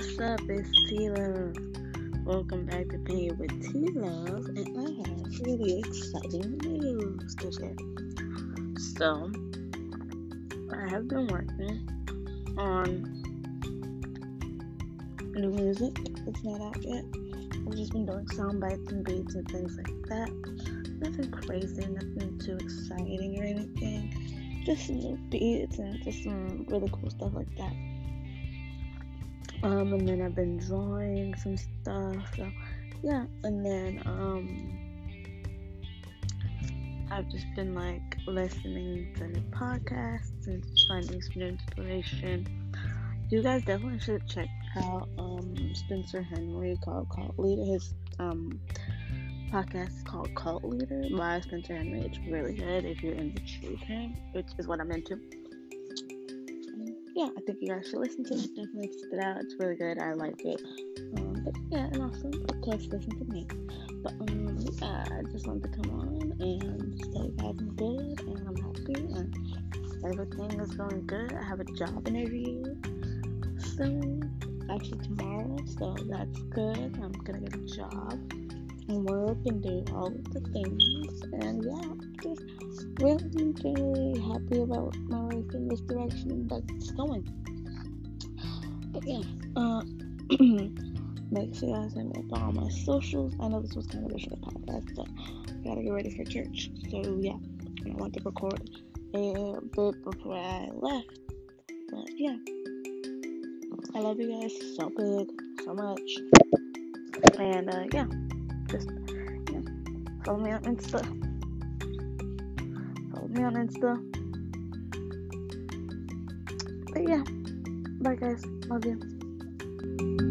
what's up? It's T. Welcome back to Pain with T Love, and I have really exciting news to share. So, I have been working on new music. It's not out yet. I've just been doing sound bites and beats and things like that. Nothing crazy, nothing too exciting or anything. Just some new beats and just some really cool stuff like that. Um, and then I've been drawing some stuff. So yeah, and then um, I've just been like listening to new podcasts and finding some inspiration. You guys definitely should check out um Spencer Henry called Cult Liter. His um podcast is called Cult Liter by Spencer Henry. It's really good if you're into true crime, which is what I'm into yeah, I think you guys should listen to it. Definitely check it out. It's really good. I like it. Um, but yeah, and also, of course, listen to me. But um, yeah, I just wanted to come on and you guys I'm good and I'm happy and everything is going good. I have a job interview soon, actually tomorrow, so that's good. I'm gonna get a job and work and do all of the things. And yeah, just really, really happy about my life in this direction that it's going. But yeah, uh, make sure you guys hit me up on my socials. I know this was kind of a short podcast, but I gotta get ready for church. So yeah, I want to record a bit before I left. But yeah, I love you guys so big, so much. And uh, yeah just yeah, follow me on Insta. Me on Insta. But yeah, bye guys. Love you.